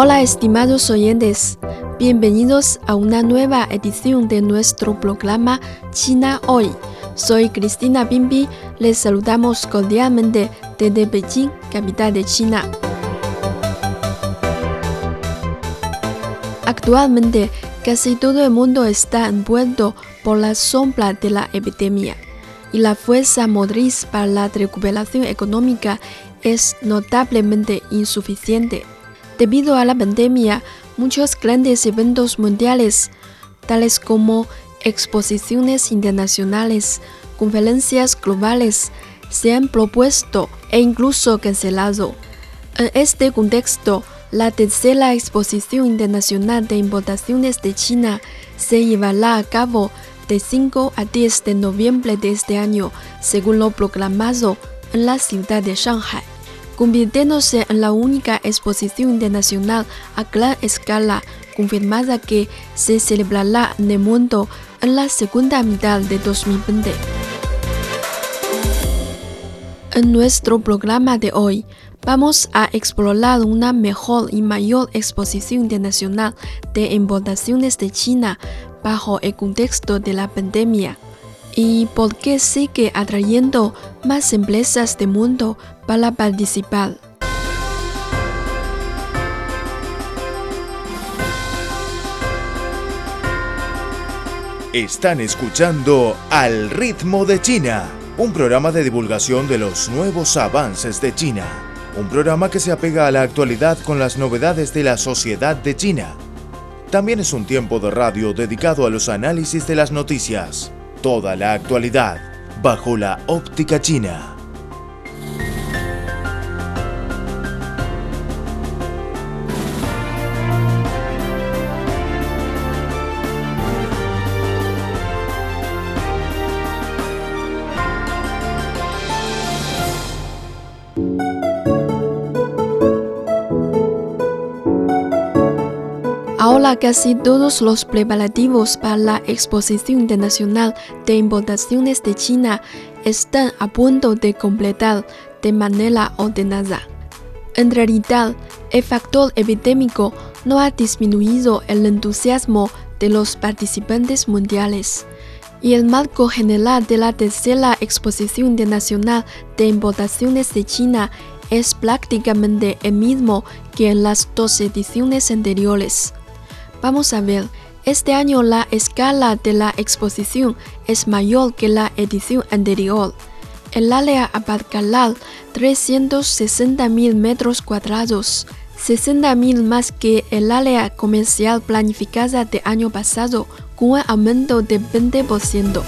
Hola estimados oyentes, bienvenidos a una nueva edición de nuestro programa China Hoy. Soy Cristina Bimbi, les saludamos cordialmente desde Beijing, capital de China. Actualmente, casi todo el mundo está envuelto por la sombra de la epidemia y la fuerza motriz para la recuperación económica es notablemente insuficiente. Debido a la pandemia, muchos grandes eventos mundiales, tales como exposiciones internacionales, conferencias globales, se han propuesto e incluso cancelado. En este contexto, la tercera exposición internacional de importaciones de China se llevará a cabo de 5 a 10 de noviembre de este año, según lo proclamado en la ciudad de Shanghai convirtiéndose en la única exposición internacional a gran escala confirmada que se celebrará en el mundo en la segunda mitad de 2020. En nuestro programa de hoy vamos a explorar una mejor y mayor exposición internacional de importaciones de China bajo el contexto de la pandemia y por qué sigue atrayendo más empresas del mundo para participar. Están escuchando Al ritmo de China, un programa de divulgación de los nuevos avances de China. Un programa que se apega a la actualidad con las novedades de la sociedad de China. También es un tiempo de radio dedicado a los análisis de las noticias Toda la actualidad bajo la óptica china. Ahora casi todos los preparativos para la Exposición Internacional de Importaciones de China están a punto de completar de manera ordenada. En realidad, el factor epidémico no ha disminuido el entusiasmo de los participantes mundiales y el marco general de la tercera Exposición Internacional de Importaciones de China es prácticamente el mismo que en las dos ediciones anteriores. Vamos a ver, este año la escala de la exposición es mayor que la edición anterior. El área abarcará 360.000 metros cuadrados, 60.000 más que el área comercial planificada de año pasado, con un aumento de 20%.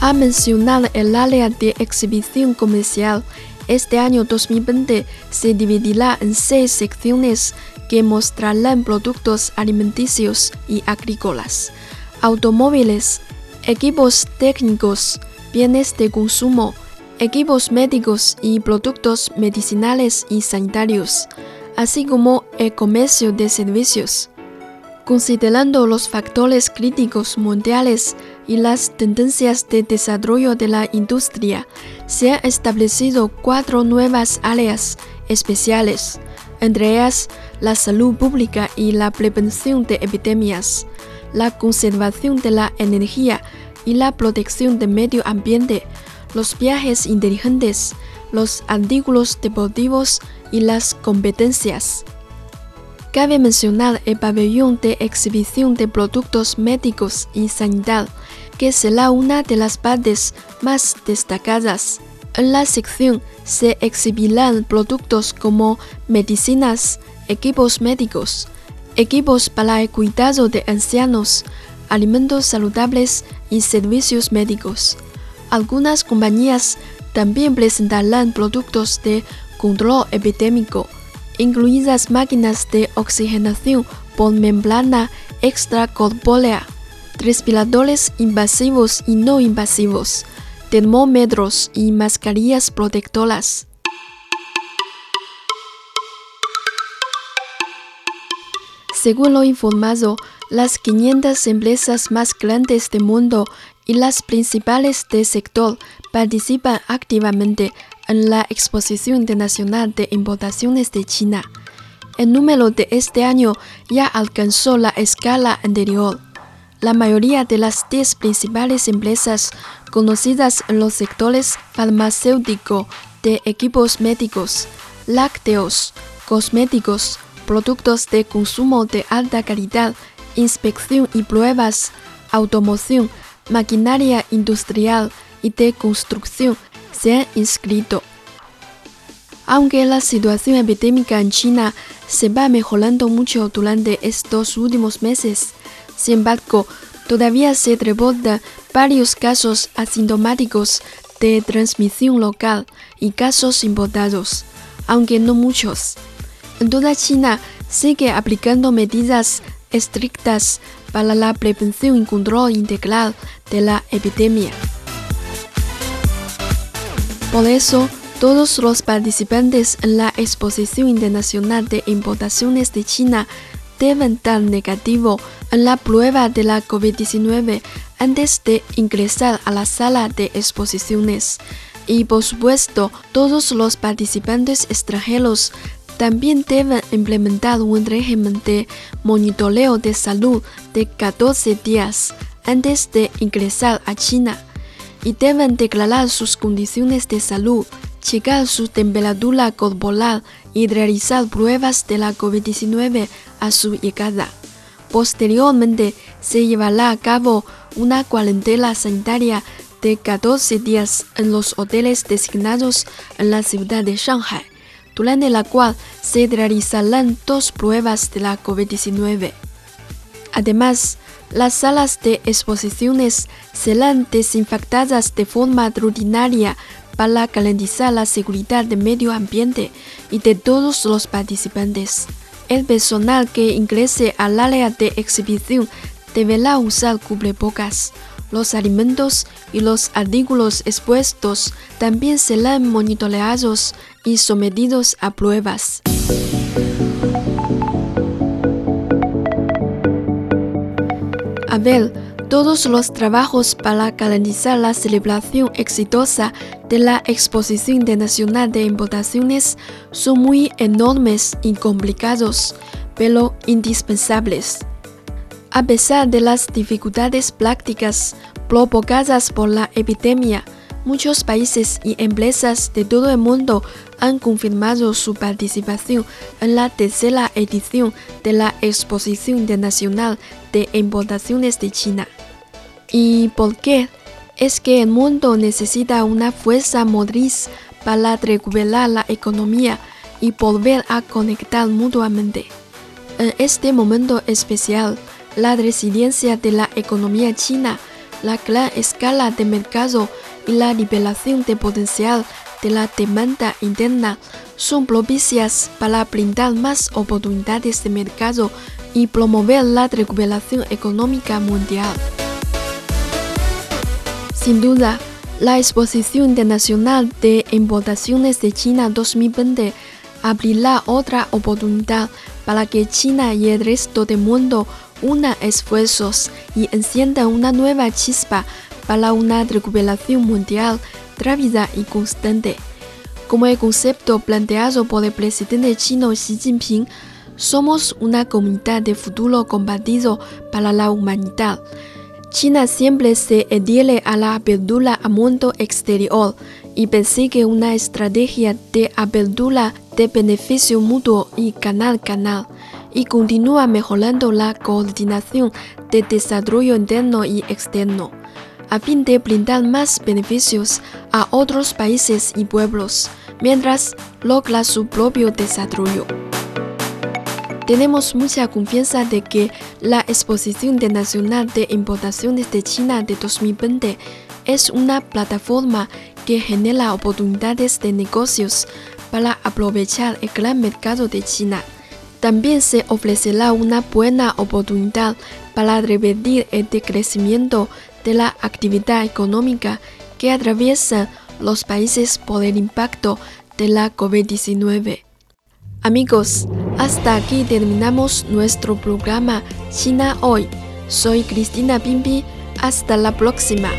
A mencionar el área de exhibición comercial, este año 2020 se dividirá en seis secciones que mostrarán productos alimenticios y agrícolas, automóviles, equipos técnicos, bienes de consumo, equipos médicos y productos medicinales y sanitarios, así como el comercio de servicios. Considerando los factores críticos mundiales y las tendencias de desarrollo de la industria, se han establecido cuatro nuevas áreas especiales entre ellas la salud pública y la prevención de epidemias, la conservación de la energía y la protección del medio ambiente, los viajes inteligentes, los artículos deportivos y las competencias. Cabe mencionar el pabellón de exhibición de productos médicos y sanidad, que será una de las partes más destacadas. En la sección se exhibirán productos como medicinas, equipos médicos, equipos para el cuidado de ancianos, alimentos saludables y servicios médicos. Algunas compañías también presentarán productos de control epidémico, incluidas máquinas de oxigenación por membrana extracorpórea, respiradores invasivos y no invasivos, termómetros y mascarillas protectoras. Según lo informado, las 500 empresas más grandes del mundo y las principales del sector participan activamente en la Exposición Internacional de Importaciones de China. El número de este año ya alcanzó la escala anterior. La mayoría de las 10 principales empresas conocidas en los sectores farmacéutico, de equipos médicos, lácteos, cosméticos, productos de consumo de alta calidad, inspección y pruebas, automoción, maquinaria industrial y de construcción se han inscrito. Aunque la situación epidémica en China se va mejorando mucho durante estos últimos meses, sin embargo, todavía se reportan varios casos asintomáticos de transmisión local y casos importados, aunque no muchos. Toda China sigue aplicando medidas estrictas para la prevención y control integral de la epidemia. Por eso, todos los participantes en la Exposición Internacional de Importaciones de China deben dar negativo en la prueba de la COVID-19 antes de ingresar a la sala de exposiciones. Y por supuesto, todos los participantes extranjeros también deben implementar un régimen de monitoreo de salud de 14 días antes de ingresar a China y deben declarar sus condiciones de salud, checar su temperatura corporal y realizar pruebas de la COVID-19 a su llegada. Posteriormente, se llevará a cabo una cuarentena sanitaria de 14 días en los hoteles designados en la ciudad de Shanghai durante la cual se realizarán dos pruebas de la COVID-19. Además, las salas de exposiciones serán desinfectadas de forma rutinaria para garantizar la seguridad del medio ambiente y de todos los participantes. El personal que ingrese al área de exhibición deberá usar cubrebocas. Los alimentos y los artículos expuestos también serán monitoreados y sometidos a pruebas. A ver, todos los trabajos para garantizar la celebración exitosa de la Exposición Internacional de Importaciones son muy enormes y complicados, pero indispensables. A pesar de las dificultades prácticas provocadas por la epidemia, muchos países y empresas de todo el mundo han confirmado su participación en la tercera edición de la Exposición Internacional de Importaciones de China. ¿Y por qué? Es que el mundo necesita una fuerza motriz para recuperar la economía y volver a conectar mutuamente. En este momento especial, la resiliencia de la economía china, la gran escala de mercado y la liberación de potencial de la demanda interna son propicias para brindar más oportunidades de mercado y promover la recuperación económica mundial. Sin duda, la Exposición Internacional de Importaciones de China 2020 abrirá otra oportunidad para que China y el resto del mundo unan esfuerzos y enciendan una nueva chispa para una recuperación mundial rápida y constante. Como el concepto planteado por el presidente chino Xi Jinping, somos una comunidad de futuro compartido para la humanidad. China siempre se adhiere a la apertura al mundo exterior y persigue una estrategia de apertura de beneficio mutuo y canal-canal, y continúa mejorando la coordinación de desarrollo interno y externo a fin de brindar más beneficios a otros países y pueblos, mientras logra su propio desarrollo. Tenemos mucha confianza de que la Exposición Internacional de Importaciones de China de 2020 es una plataforma que genera oportunidades de negocios para aprovechar el gran mercado de China. También se ofrecerá una buena oportunidad para revertir el decrecimiento de la actividad económica que atraviesa los países por el impacto de la COVID-19. Amigos, hasta aquí terminamos nuestro programa China Hoy. Soy Cristina Pimpi. Hasta la próxima.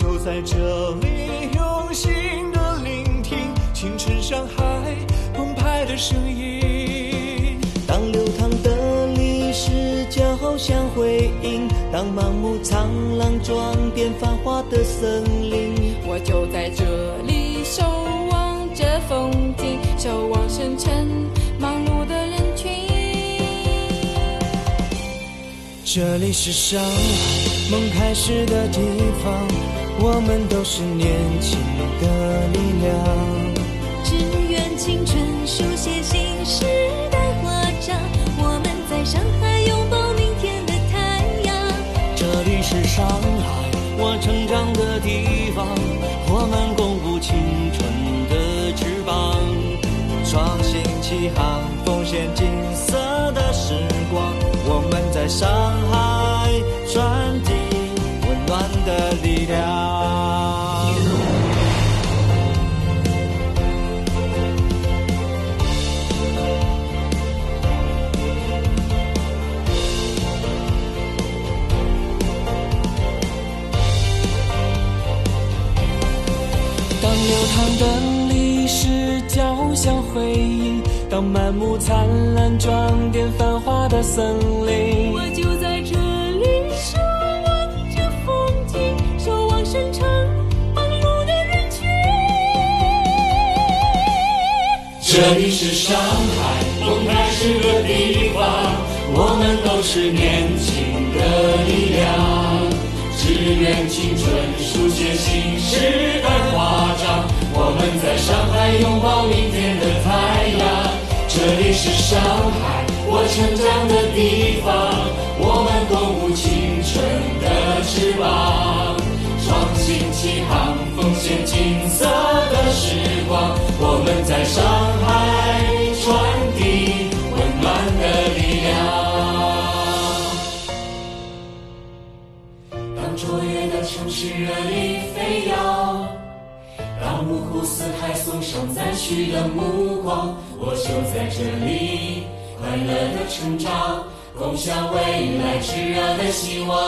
就在这里用心的聆听青春像海澎湃的声音。当流淌的历史交相回音，当满目苍狼装点繁华的森林，我就在这里守望着风景，守望深沉忙碌的人群。这里是上海梦开始的地方，我们都是年轻的力量。只愿青春。书写新时代华章，我们在上海拥抱明天的太阳。这里是上海，我成长的地方，我们共舞青春的翅膀，创新起航，奉献金色的时光。我们在上海传递温暖的力量。满目灿烂装点繁华的森林，我就在这里守望着风景，守望深沉忙碌的人群。这里是上海梦开始的地方，我们都是年轻的力量。只愿青春书写新时代华章。我们在上海拥抱明天的太阳。这里是上海，我成长的地方。我们共舞青春的翅膀，创新起航，奉献金色的时光。我们在上海五四海送上赞许的目光，我就在这里快乐的成长，共享未来炙热的希望。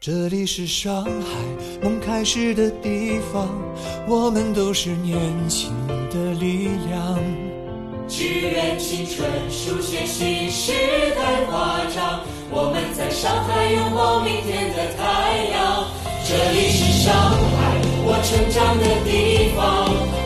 这里是上海梦开始的地方，我们都是年轻的力量。只愿青春书写新时代华章。我们在上海拥抱明天的太成长的地方。